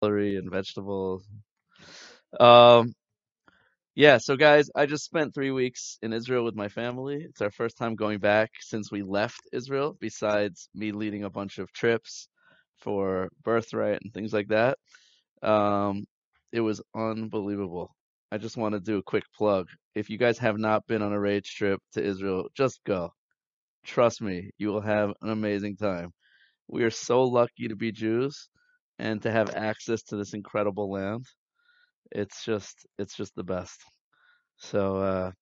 celery and vegetables. Um, yeah, so guys, I just spent three weeks in Israel with my family. It's our first time going back since we left Israel, besides me leading a bunch of trips for Birthright and things like that. Um, it was unbelievable. I just want to do a quick plug. If you guys have not been on a rage trip to Israel, just go. Trust me, you will have an amazing time. We are so lucky to be Jews and to have access to this incredible land. It's just it's just the best. So uh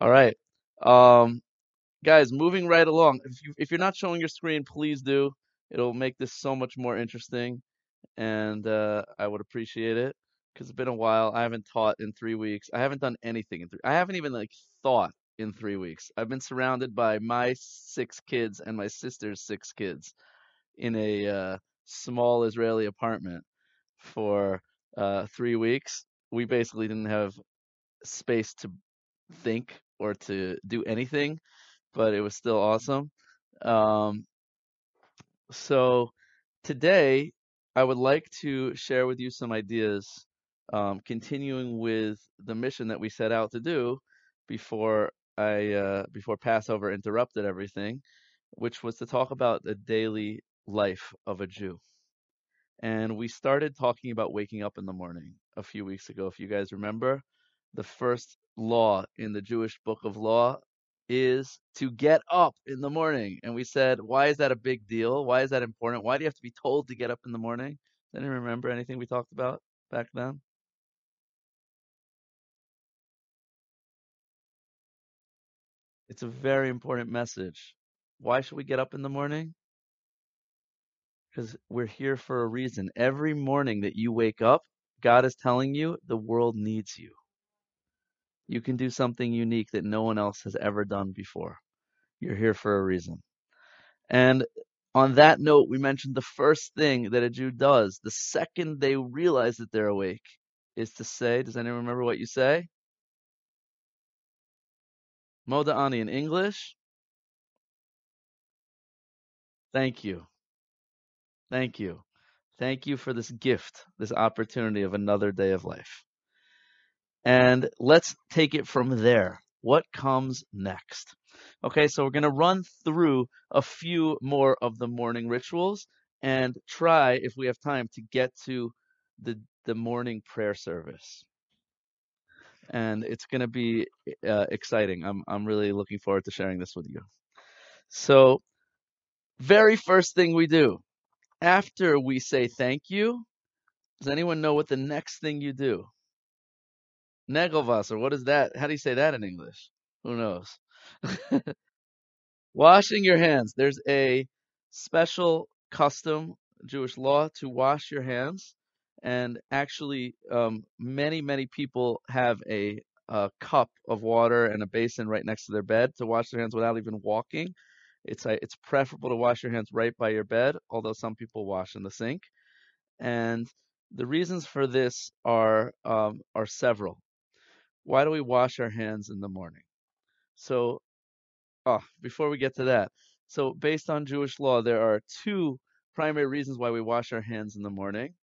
all right. Um guys, moving right along. If you if you're not showing your screen, please do. It'll make this so much more interesting and uh I would appreciate it because it's been a while. I haven't taught in 3 weeks. I haven't done anything in 3. I haven't even like thought in 3 weeks. I've been surrounded by my 6 kids and my sister's 6 kids in a uh small Israeli apartment for uh, three weeks. We basically didn't have space to think or to do anything, but it was still awesome. Um, so today, I would like to share with you some ideas, um, continuing with the mission that we set out to do before I uh, before Passover interrupted everything, which was to talk about the daily life of a Jew. And we started talking about waking up in the morning a few weeks ago. If you guys remember, the first law in the Jewish book of law is to get up in the morning. And we said, why is that a big deal? Why is that important? Why do you have to be told to get up in the morning? Does anyone remember anything we talked about back then? It's a very important message. Why should we get up in the morning? Because we're here for a reason. Every morning that you wake up, God is telling you the world needs you. You can do something unique that no one else has ever done before. You're here for a reason. And on that note, we mentioned the first thing that a Jew does the second they realize that they're awake is to say, does anyone remember what you say? Moda'ani in English. Thank you. Thank you. Thank you for this gift, this opportunity of another day of life. And let's take it from there. What comes next? Okay, so we're going to run through a few more of the morning rituals and try, if we have time, to get to the, the morning prayer service. And it's going to be uh, exciting. I'm, I'm really looking forward to sharing this with you. So, very first thing we do after we say thank you, does anyone know what the next thing you do? Negelwasser, what is that? How do you say that in English? Who knows? Washing your hands. There's a special custom, Jewish law, to wash your hands. And actually, um, many, many people have a, a cup of water and a basin right next to their bed to wash their hands without even walking. It's a, it's preferable to wash your hands right by your bed, although some people wash in the sink. And the reasons for this are um, are several. Why do we wash our hands in the morning? So, oh, before we get to that, so based on Jewish law, there are two primary reasons why we wash our hands in the morning,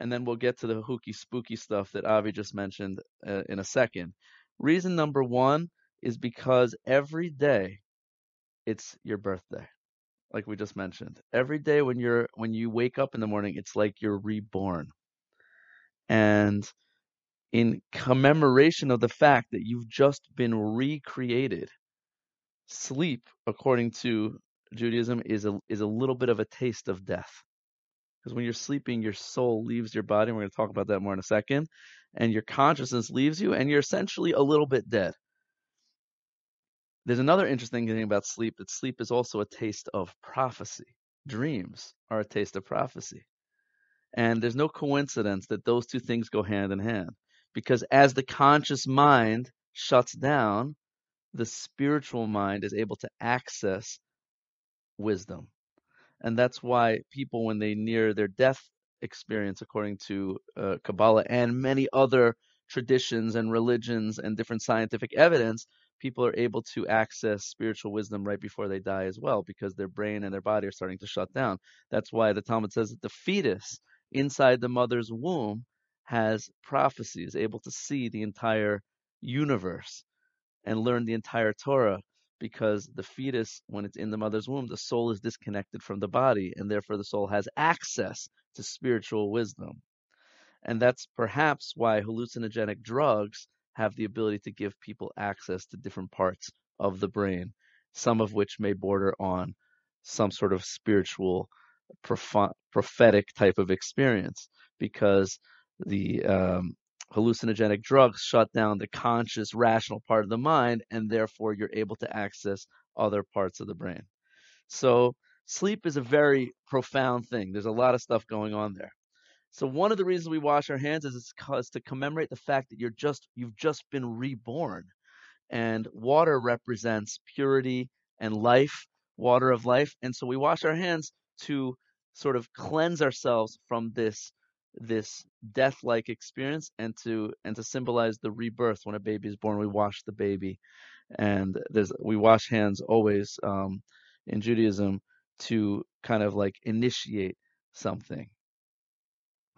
and then we'll get to the hooky spooky stuff that Avi just mentioned uh, in a second. Reason number one is because every day it's your birthday, like we just mentioned. Every day when you're when you wake up in the morning, it's like you're reborn, and in commemoration of the fact that you've just been recreated. Sleep, according to Judaism, is a is a little bit of a taste of death. Because when you're sleeping, your soul leaves your body, and we're going to talk about that more in a second, and your consciousness leaves you, and you're essentially a little bit dead. There's another interesting thing about sleep that sleep is also a taste of prophecy. Dreams are a taste of prophecy. And there's no coincidence that those two things go hand in hand because as the conscious mind shuts down, the spiritual mind is able to access wisdom. And that's why people, when they near their death experience, according to uh, Kabbalah and many other traditions and religions and different scientific evidence, people are able to access spiritual wisdom right before they die as well, because their brain and their body are starting to shut down. That's why the Talmud says that the fetus inside the mother's womb has prophecy, is able to see the entire universe and learn the entire Torah because the fetus, when it's in the mother's womb, the soul is disconnected from the body, and therefore the soul has access to spiritual wisdom. And that's perhaps why hallucinogenic drugs have the ability to give people access to different parts of the brain, some of which may border on some sort of spiritual, prophetic type of experience, because the um, hallucinogenic drugs shut down the conscious, rational part of the mind, and therefore you're able to access other parts of the brain. So, sleep is a very profound thing. There's a lot of stuff going on there. So one of the reasons we wash our hands is because to commemorate the fact that you're just you've just been reborn. And water represents purity and life, water of life. And so we wash our hands to sort of cleanse ourselves from this this death-like experience and to and to symbolize the rebirth when a baby is born we wash the baby and there's we wash hands always um, in judaism to kind of like initiate something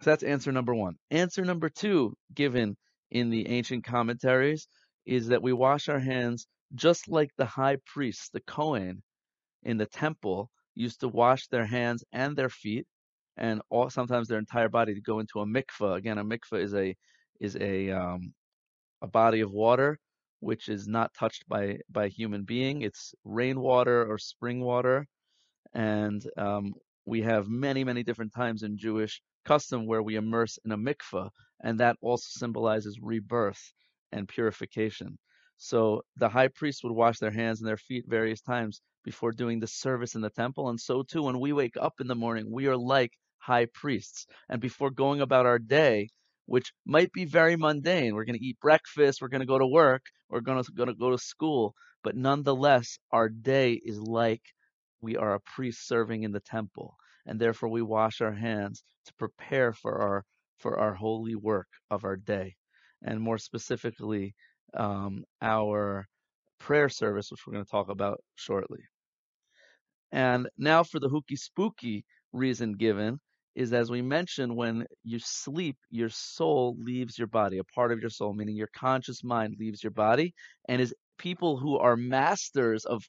so that's answer number one answer number two given in the ancient commentaries is that we wash our hands just like the high priest the kohen in the temple used to wash their hands and their feet and all, sometimes their entire body to go into a mikveh. Again, a mikveh is a is a um, a body of water which is not touched by by a human being. It's rainwater or spring water, and um, we have many many different times in Jewish custom where we immerse in a mikveh, and that also symbolizes rebirth and purification. So the high priest would wash their hands and their feet various times before doing the service in the temple. And so too, when we wake up in the morning, we are like high priests. And before going about our day, which might be very mundane, we're going to eat breakfast, we're going to go to work, we're going to, going to go to school, but nonetheless, our day is like we are a priest serving in the temple. And therefore, we wash our hands to prepare for our for our holy work of our day, and more specifically, um, our prayer service, which we're going to talk about shortly. And now for the hooky spooky reason given is as we mentioned, when you sleep, your soul leaves your body, a part of your soul, meaning your conscious mind leaves your body. And as people who are masters of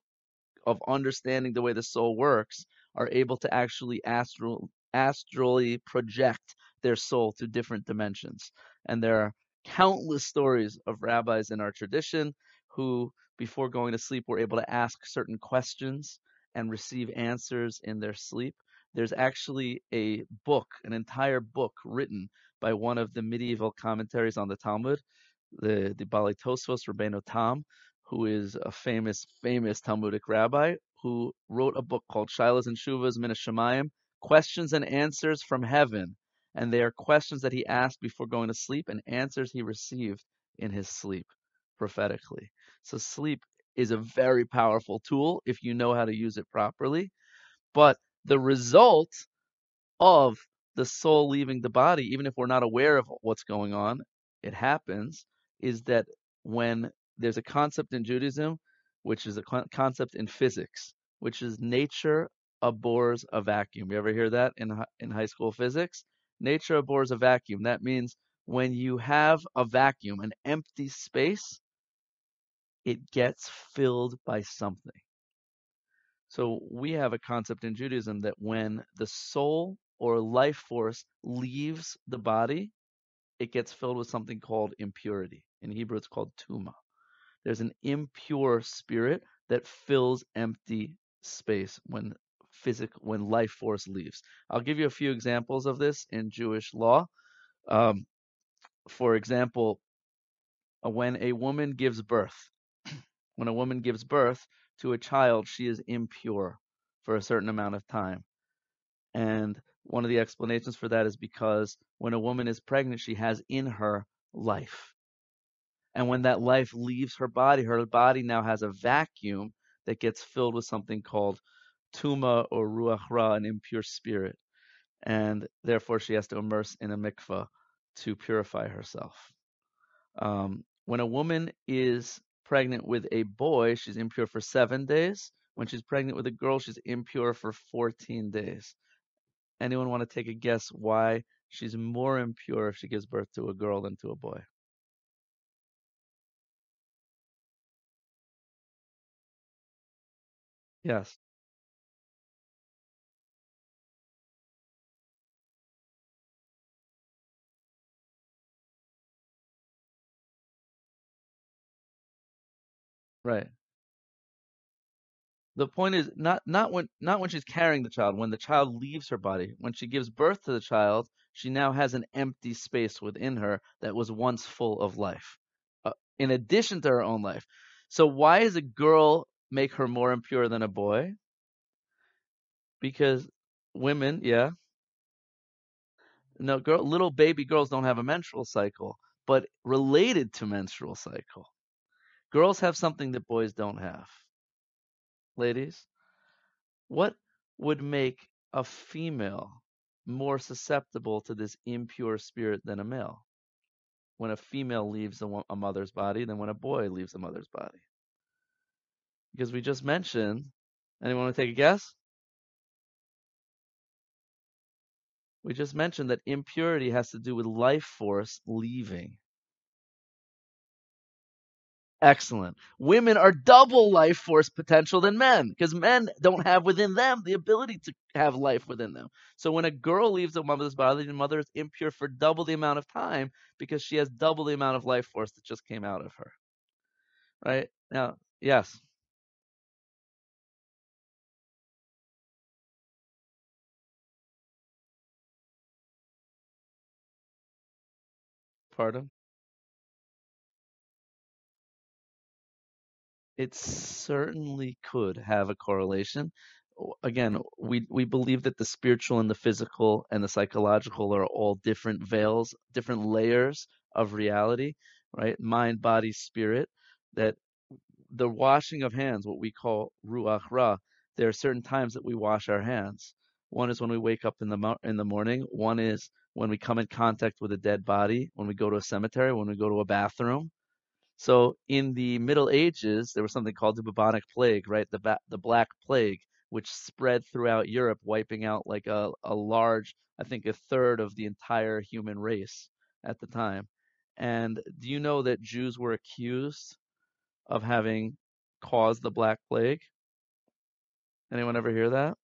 of understanding the way the soul works are able to actually astral astrally project their soul to different dimensions. And there are countless stories of rabbis in our tradition who, before going to sleep, were able to ask certain questions and receive answers in their sleep. There's actually a book, an entire book written by one of the medieval commentaries on the Talmud, the, the Baalei Tosfos Rabbeinu Tam, who is a famous, famous Talmudic rabbi who wrote a book called Shilas and Shuvas Min Shemayim, Questions and Answers from Heaven. And they are questions that he asked before going to sleep and answers he received in his sleep prophetically. So sleep is a very powerful tool if you know how to use it properly. But the result of the soul leaving the body, even if we're not aware of what's going on, it happens, is that when there's a concept in Judaism, which is a concept in physics, which is nature abhors a vacuum. You ever hear that in in high school physics? Nature abhors a vacuum. That means when you have a vacuum, an empty space, it gets filled by something. So we have a concept in Judaism that when the soul or life force leaves the body, it gets filled with something called impurity. In Hebrew, it's called tuma. There's an impure spirit that fills empty space when physic when life force leaves. I'll give you a few examples of this in Jewish law. Um, for example, when a woman gives birth, when a woman gives birth to a child, she is impure for a certain amount of time. And one of the explanations for that is because when a woman is pregnant, she has in her life. And when that life leaves her body, her body now has a vacuum that gets filled with something called tuma or ruach ra, an impure spirit. And therefore, she has to immerse in a mikvah to purify herself. Um, when a woman is pregnant with a boy, she's impure for seven days. When she's pregnant with a girl, she's impure for 14 days. Anyone want to take a guess why she's more impure if she gives birth to a girl than to a boy. Yes, right. The point is not not when not when she's carrying the child, when the child leaves her body. When she gives birth to the child, she now has an empty space within her that was once full of life, uh, in addition to her own life. So why is a girl make her more impure than a boy? Because women, yeah, no, girl, little baby girls don't have a menstrual cycle, but related to menstrual cycle, girls have something that boys don't have. Ladies. What would make a female more susceptible to this impure spirit than a male? When a female leaves a, a mother's body than when a boy leaves a mother's body? Because we just mentioned, anyone want to take a guess? We just mentioned that impurity has to do with life force leaving. Excellent. Women are double life force potential than men because men don't have within them the ability to have life within them. So when a girl leaves a mother's body, the mother is impure for double the amount of time because she has double the amount of life force that just came out of her. Right? Now, yes. Pardon? It certainly could have a correlation. Again, we we believe that the spiritual and the physical and the psychological are all different veils, different layers of reality, right? Mind, body, spirit. That the washing of hands, what we call ruach ra, there are certain times that we wash our hands. One is when we wake up in the in the morning. One is when we come in contact with a dead body. When we go to a cemetery. When we go to a bathroom so in the Middle Ages, there was something called the bubonic plague, right? The ba- the Black Plague, which spread throughout Europe, wiping out like a, a large, I think a third of the entire human race at the time. And do you know that Jews were accused of having caused the Black Plague? Anyone ever hear that?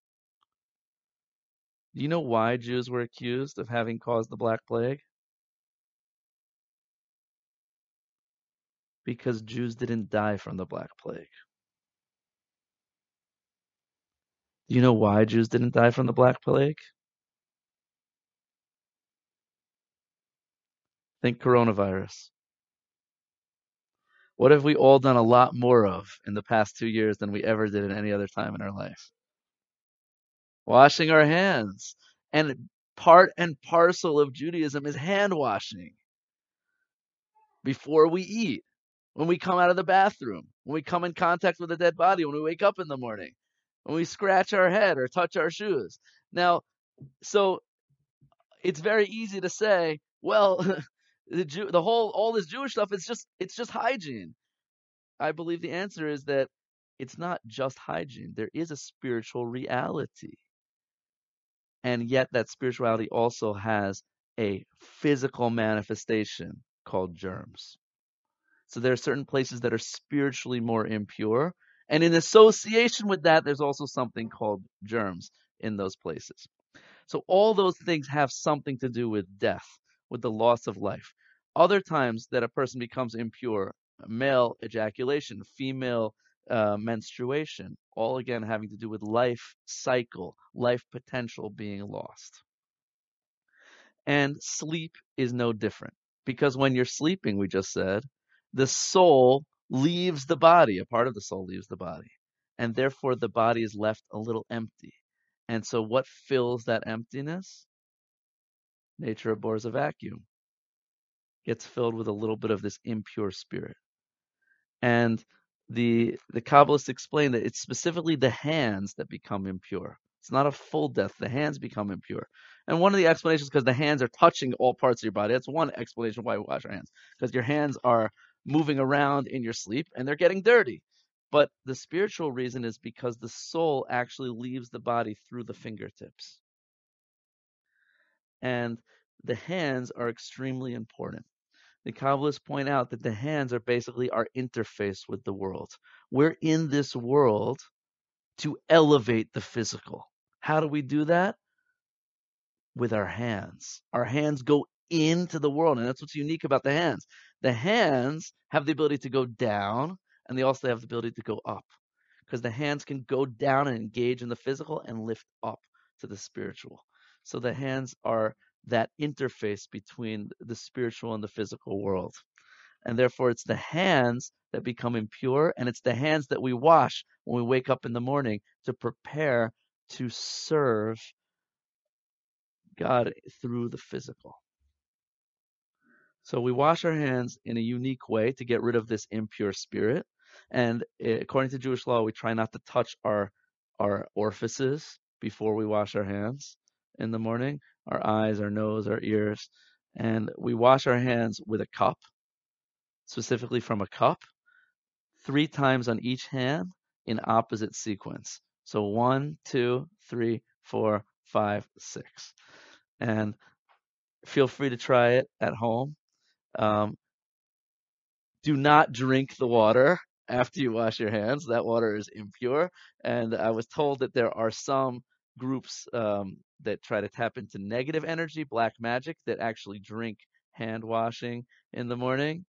Do you know why Jews were accused of having caused the Black Plague? Because Jews didn't die from the Black Plague. Do you know why Jews didn't die from the Black Plague? Think coronavirus. What have we all done a lot more of in the past two years than we ever did in any other time in our life? Washing our hands. And part and parcel of Judaism is hand washing before we eat, when we come out of the bathroom, when we come in contact with a dead body, when we wake up in the morning, when we scratch our head or touch our shoes. Now, so it's very easy to say, well, the Jew, the whole all this Jewish stuff is just it's just hygiene. I believe the answer is that it's not just hygiene. There is a spiritual reality. And yet that spirituality also has a physical manifestation called germs. So there are certain places that are spiritually more impure. And in association with that, there's also something called germs in those places. So all those things have something to do with death, with the loss of life. Other times that a person becomes impure, male ejaculation, female uh, menstruation, all again having to do with life cycle, life potential being lost. And sleep is no different because when you're sleeping, we just said, the soul leaves the body, a part of the soul leaves the body, and therefore the body is left a little empty. And so, what fills that emptiness? Nature abhors a vacuum, gets filled with a little bit of this impure spirit. And the the Kabbalists explain that it's specifically the hands that become impure. It's not a full death. The hands become impure. And one of the explanations because the hands are touching all parts of your body. That's one explanation why we wash our hands. Because your hands are moving around in your sleep and they're getting dirty. But the spiritual reason is because the soul actually leaves the body through the fingertips. And the hands are extremely important. The Kabbalists point out that the hands are basically our interface with the world. We're in this world to elevate the physical. How do we do that? With our hands. Our hands go into the world, and that's what's unique about the hands. The hands have the ability to go down, and they also have the ability to go up because the hands can go down and engage in the physical and lift up to the spiritual. So the hands are that interface between the spiritual and the physical world. And therefore, it's the hands that become impure, and it's the hands that we wash when we wake up in the morning to prepare to serve God through the physical. So we wash our hands in a unique way to get rid of this impure spirit. And eh, according to Jewish law, we try not to touch our our orifices before we wash our hands in the morning, our eyes, our nose, our ears, and we wash our hands with a cup, specifically from a cup, three times on each hand in opposite sequence. So one, two, three, four, five, six. And feel free to try it at home. Um, do not drink the water after you wash your hands. That water is impure. And I was told that there are some groups um, that try to tap into negative energy, black magic, that actually drink hand washing in the morning.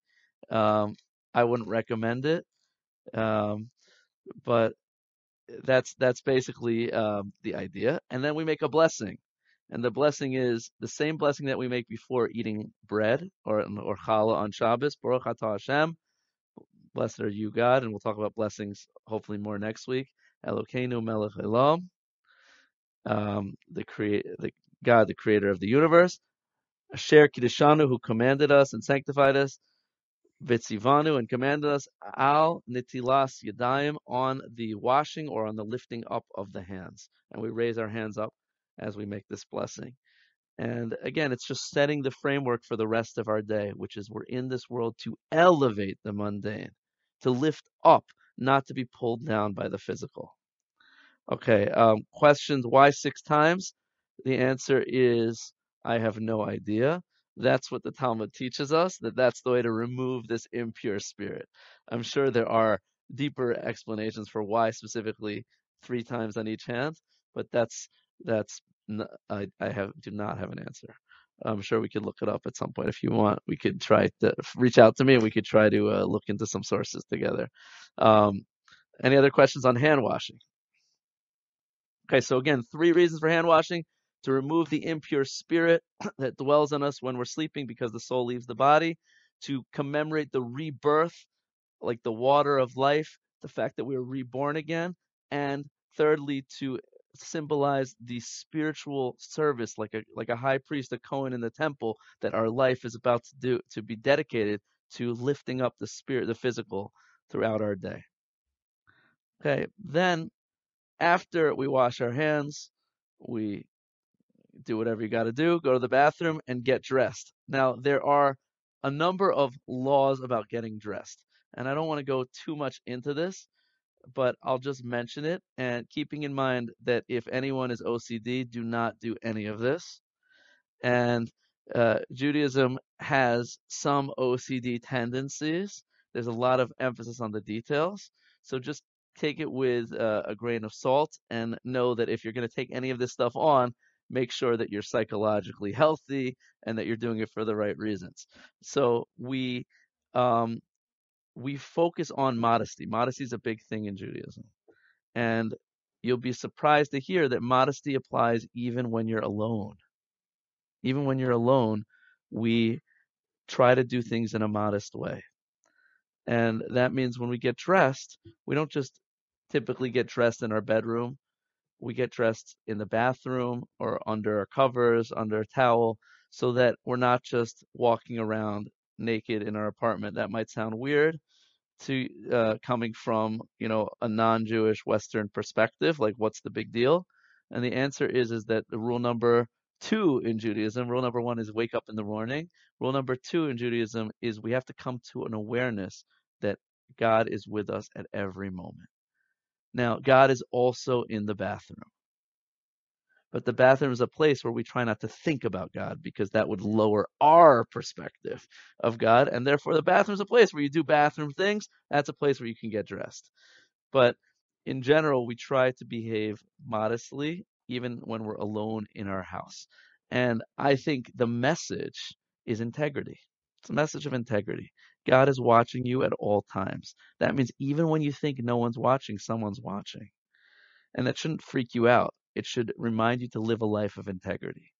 Um, I wouldn't recommend it, um, but that's that's basically um, the idea. And then we make a blessing, and the blessing is the same blessing that we make before eating bread or or challah on Shabbos. Baruch Hashem. Blessed are you, God, and we'll talk about blessings hopefully more next week. Elokeinu melech elam um, the create the God, the creator of the universe, Asher Kiddushanu, who commanded us and sanctified us, Vitzivanu, and commanded us, Al Nitilas Yadayim, on the washing or on the lifting up of the hands. And we raise our hands up as we make this blessing. And again, it's just setting the framework for the rest of our day, which is we're in this world to elevate the mundane, to lift up, not to be pulled down by the physical. Okay, um, questions why six times? The answer is I have no idea. That's what the Talmud teaches us, that that's the way to remove this impure spirit. I'm sure there are deeper explanations for why specifically three times on each hand, but that's that's I, I have do not have an answer. I'm sure we could look it up at some point if you want. We could try to reach out to me and we could try to uh, look into some sources together. Um, any other questions on hand washing? Okay, so again, three reasons for hand washing. To remove the impure spirit that dwells in us when we're sleeping because the soul leaves the body, to commemorate the rebirth, like the water of life, the fact that we are reborn again, and thirdly, to symbolize the spiritual service like a like a high priest a Cohen in the temple that our life is about to do to be dedicated to lifting up the spirit the physical throughout our day. Okay then after we wash our hands, we do whatever you got to do, go to the bathroom and get dressed. Now, there are a number of laws about getting dressed, and I don't want to go too much into this, but I'll just mention it and keeping in mind that if anyone is OCD, do not do any of this. And uh, Judaism has some OCD tendencies. There's a lot of emphasis on the details. So just take it with uh, a grain of salt and know that if you're going to take any of this stuff on, make sure that you're psychologically healthy and that you're doing it for the right reasons. So we um, we focus on modesty. Modesty is a big thing in Judaism, and you'll be surprised to hear that modesty applies even when you're alone. Even when you're alone, we try to do things in a modest way. And that means when we get dressed, we don't just typically get dressed in our bedroom. We get dressed in the bathroom or under our covers, under a towel, so that we're not just walking around naked in our apartment. That might sound weird to uh, coming from you know a non-Jewish Western perspective. Like, what's the big deal? And the answer is is that the rule number two in Judaism, rule number one is wake up in the morning. Rule number two in Judaism is we have to come to an awareness that God is with us at every moment. Now, God is also in the bathroom. But the bathroom is a place where we try not to think about God because that would lower our perspective of God. And therefore, the bathroom is a place where you do bathroom things. That's a place where you can get dressed. But in general, we try to behave modestly, even when we're alone in our house. And I think the message is integrity. It's a message of integrity. God is watching you at all times. That means even when you think no one's watching, someone's watching. And that shouldn't freak you out. It should remind you to live a life of integrity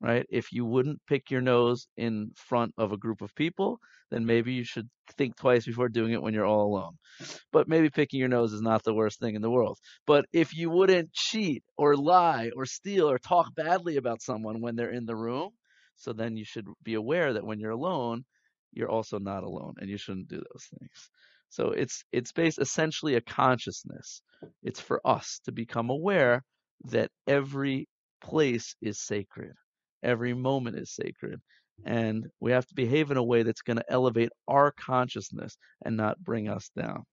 right? If you wouldn't pick your nose in front of a group of people, then maybe you should think twice before doing it when you're all alone. But maybe picking your nose is not the worst thing in the world. But if you wouldn't cheat or lie or steal or talk badly about someone when they're in the room, so then you should be aware that when you're alone, you're also not alone and you shouldn't do those things. So it's it's based essentially a consciousness. It's for us to become aware that every place is sacred Every moment is sacred. And we have to behave in a way that's going to elevate our consciousness and not bring us down.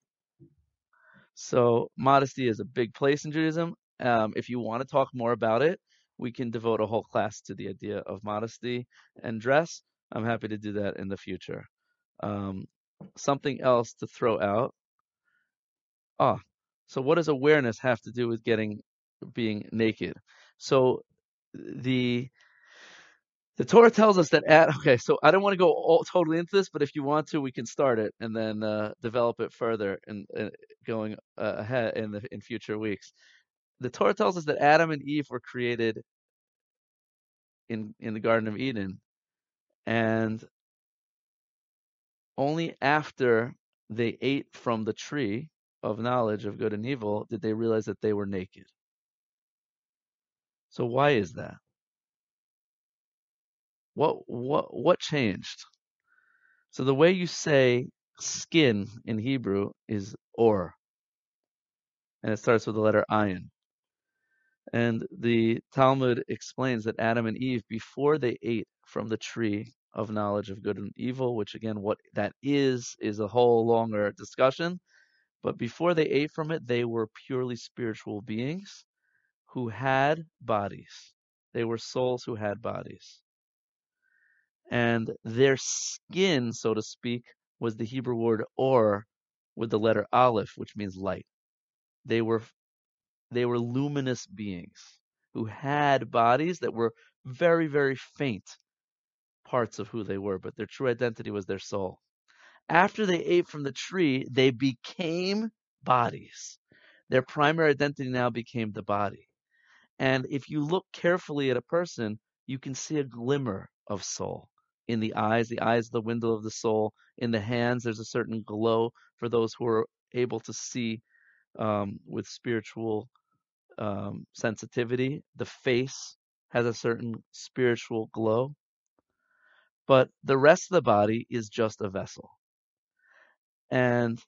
So, modesty is a big place in Judaism. Um, if you want to talk more about it, we can devote a whole class to the idea of modesty and dress. I'm happy to do that in the future. Um, something else to throw out. Ah, so what does awareness have to do with getting being naked? So the the Torah tells us that at okay, so I don't want to go all, totally into this, but if you want to, we can start it and then uh, develop it further and uh, going uh, ahead in the in future weeks. The Torah tells us that Adam and Eve were created in in the Garden of Eden, and only after they ate from the tree of knowledge of good and evil did they realize that they were naked. So why is that? What what what changed? So the way you say skin in Hebrew is or, and it starts with the letter ayin. And the Talmud explains that Adam and Eve, before they ate from the tree of knowledge of good and evil, which again, what that is, is a whole longer discussion. But before they ate from it, they were purely spiritual beings who had bodies. They were souls who had bodies and their skin, so to speak, was the Hebrew word or with the letter aleph, which means light. They were they were luminous beings who had bodies that were very, very faint parts of who they were, but their true identity was their soul. After they ate from the tree, they became bodies. Their primary identity now became the body. And if you look carefully at a person, you can see a glimmer of soul in the eyes. The eyes, the window of the soul. In the hands, there's a certain glow for those who are able to see um, with spiritual um, sensitivity. The face has a certain spiritual glow. But the rest of the body is just a vessel. And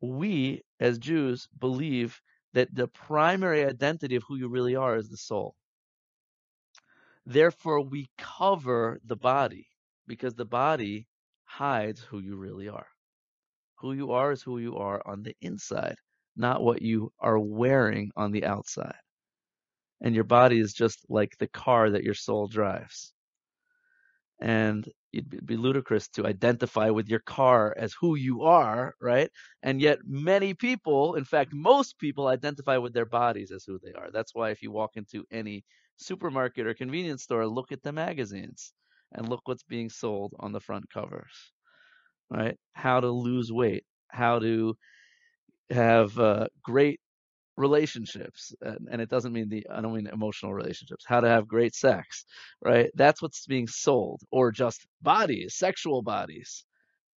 we, as Jews, believe that the primary identity of who you really are is the soul. Therefore, we cover the body because the body hides who you really are. Who you are is who you are on the inside, not what you are wearing on the outside. And your body is just like the car that your soul drives. And it'd be ludicrous to identify with your car as who you are, right? And yet, many people, in fact, most people identify with their bodies as who they are. That's why if you walk into any supermarket or convenience store, look at the magazines and look what's being sold on the front covers right how to lose weight how to have uh, great relationships and, and, it doesn't mean the i don't mean emotional relationships how to have great sex right that's what's being sold or just bodies sexual bodies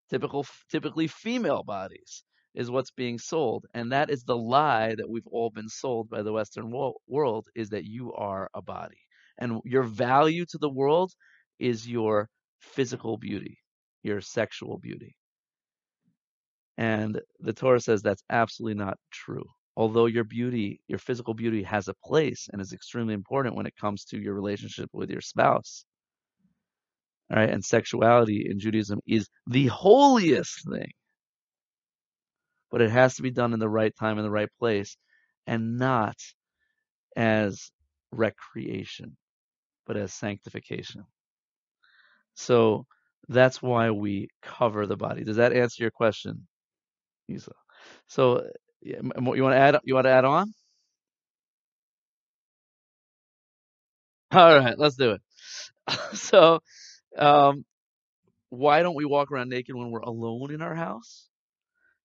typical typically female bodies is what's being sold and that is the lie that we've all been sold by the western world is that you are a body and your value to the world is your physical beauty, your sexual beauty. And the Torah says that's absolutely not true. Although your beauty, your physical beauty has a place and is extremely important when it comes to your relationship with your spouse. All right, and sexuality in Judaism is the holiest thing. But it has to be done in the right time in the right place and not as recreation, but as sanctification. So that's why we cover the body. Does that answer your question, Isa? So yeah, you want to add you want to add on? All right, let's do it. So, um, why don't we walk around naked when we're alone in our house?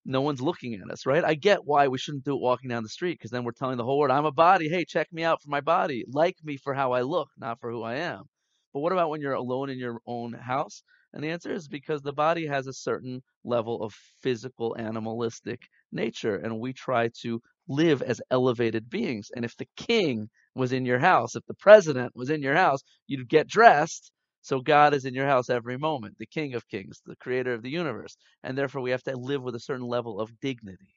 no one's looking at us, right? I get why we shouldn't do it walking down the street because then we're telling the whole world, I'm a body. Hey, check me out for my body. Like me for how I look, not for who I am. But what about when you're alone in your own house? And the answer is because the body has a certain level of physical, animalistic nature, and we try to live as elevated beings. And if the king was in your house, if the president was in your house, you'd get dressed so God is in your house every moment, the King of Kings, the creator of the universe. And therefore we have to live with a certain level of dignity.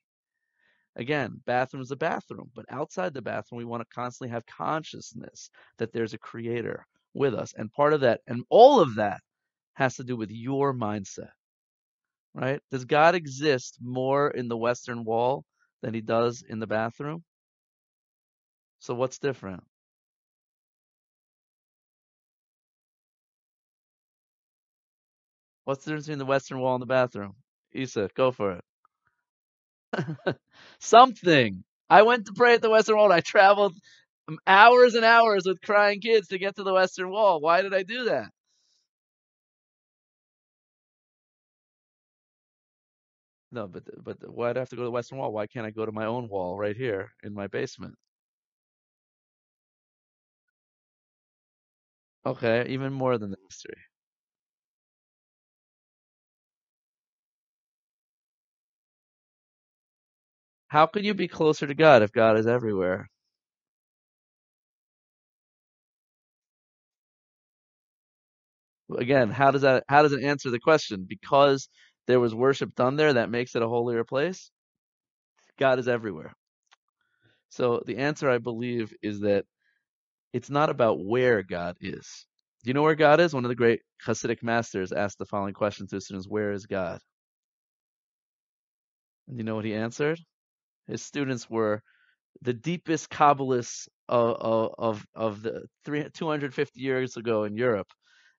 Again, bathroom is a bathroom, but outside the bathroom, we want to constantly have consciousness that there's a creator with us. And part of that, and all of that, has to do with your mindset, right? Does God exist more in the Western Wall than he does in the bathroom? So what's different? What's the difference between the Western Wall and the bathroom? Isa, go for it. Something. I went to pray at the Western Wall. I traveled um, hours and hours with crying kids to get to the Western Wall. Why did I do that? No, but but why'd I have to go to the Western Wall? Why can't I go to my own wall right here in my basement? Okay, even more than the history. How can you be closer to God if God is everywhere? Again, how does that how does it answer the question? Because there was worship done there, that makes it a holier place? God is everywhere. So the answer I believe is that it's not about where God is. Do you know where God is? One of the great Hasidic masters asked the following question to his students, Where is God? And you know what he answered? His students were the deepest Kabbalists of, of, of the 250 years ago in Europe.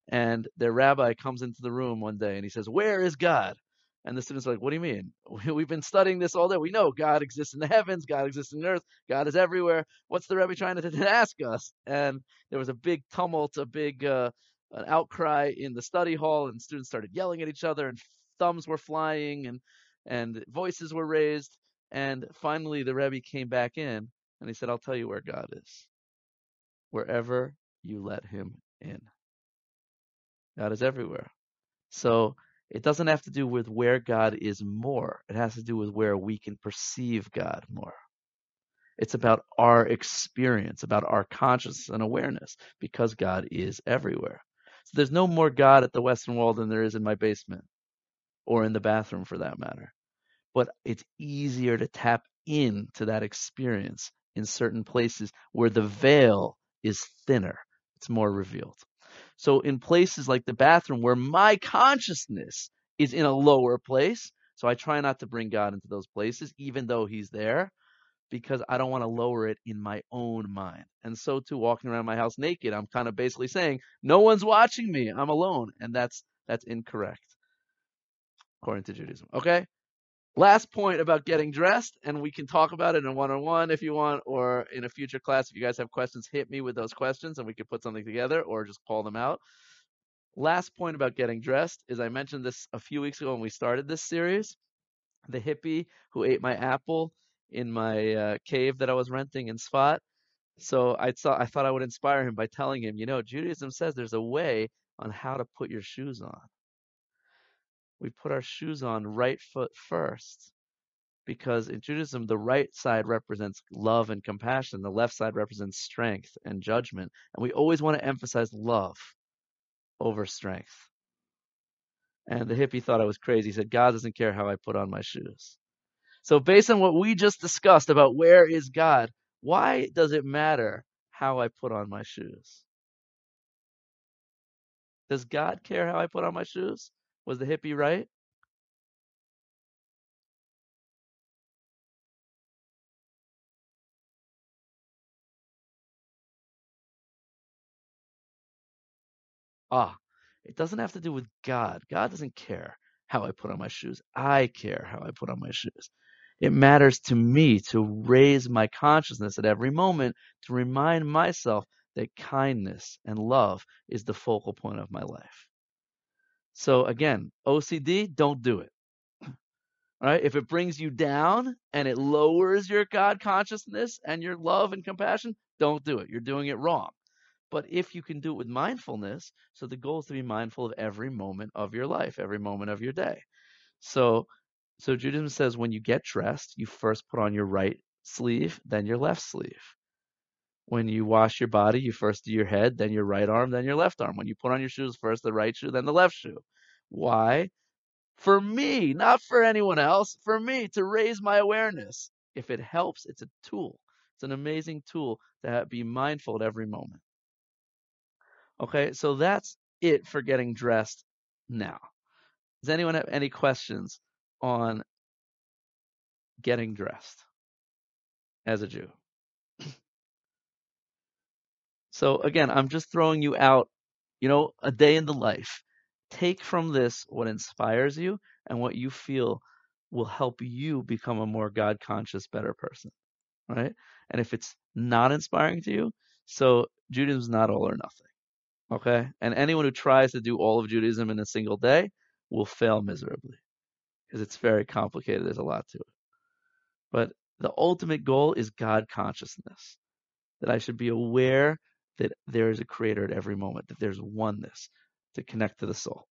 And their rabbi comes into the room one day and he says, Where is God? And the students are like, What do you mean? We've been studying this all day. We know God exists in the heavens, God exists in the earth, God is everywhere. What's the rabbi trying to, ask us? And there was a big tumult, a big uh, an outcry in the study hall, and students started yelling at each other, and thumbs were flying, and and voices were raised. And finally, the rabbi came back in and he said, I'll tell you where God is. Wherever you let him in. God is everywhere. So it doesn't have to do with where God is more, it has to do with where we can perceive God more. It's about our experience, about our consciousness and awareness, because God is everywhere. So there's no more God at the Western Wall than there is in my basement or in the bathroom for that matter but it's easier to tap into that experience in certain places where the veil is thinner. It's more revealed. So in places like the bathroom where my consciousness is in a lower place, so I try not to bring God into those places, even though he's there, because I don't want to lower it in my own mind. And so too walking around my house naked, I'm kind of basically saying, no one's watching me. I'm alone. And that's that's incorrect according to Judaism. Okay? Last point about getting dressed, and we can talk about it in one on one if you want, or in a future class. If you guys have questions, hit me with those questions and we could put something together or just call them out. Last point about getting dressed is I mentioned this a few weeks ago when we started this series. The hippie who ate my apple in my uh, cave that I was renting in Tzfat. So I thought I thought I would inspire him by telling him, you know, Judaism says there's a way on how to put your shoes on we put our shoes on right foot first. Because in Judaism, the right side represents love and compassion, the left side represents strength and judgment. And we always want to emphasize love over strength. And the hippie thought I was crazy. He said, God doesn't care how I put on my shoes. So, based on what we just discussed about where is God, why does it matter how I put on my shoes? Does God care how I put on my shoes? Was the hippie right? Ah, it doesn't have to do with God. God doesn't care how I put on my shoes. I care how I put on my shoes. It matters to me to raise my consciousness at every moment to remind myself that kindness and love is the focal point of my life. So again, OCD, don't do it. All right? If it brings you down and it lowers your God consciousness and your love and compassion, don't do it. You're doing it wrong. But if you can do it with mindfulness, so the goal is to be mindful of every moment of your life, every moment of your day. So so Judaism says when you get dressed, you first put on your right sleeve, then your left sleeve. When you wash your body, you first do your head, then your right arm, then your left arm. When you put on your shoes, first the right shoe, then the left shoe. Why? For me, not for anyone else, for me to raise my awareness. If it helps, it's a tool. It's an amazing tool to be mindful at every moment. Okay, so that's it for getting dressed now. Does anyone have any questions on getting dressed as a Jew? So again, I'm just throwing you out, you know, a day in the life. Take from this what inspires you and what you feel will help you become a more God conscious, better person. Right? And if it's not inspiring to you, so Judaism is not all or nothing. Okay? And anyone who tries to do all of Judaism in a single day will fail miserably because it's very complicated. There's a lot to it. But the ultimate goal is God consciousness. That I should be aware that there is a creator at every moment, that there's oneness to connect to the soul.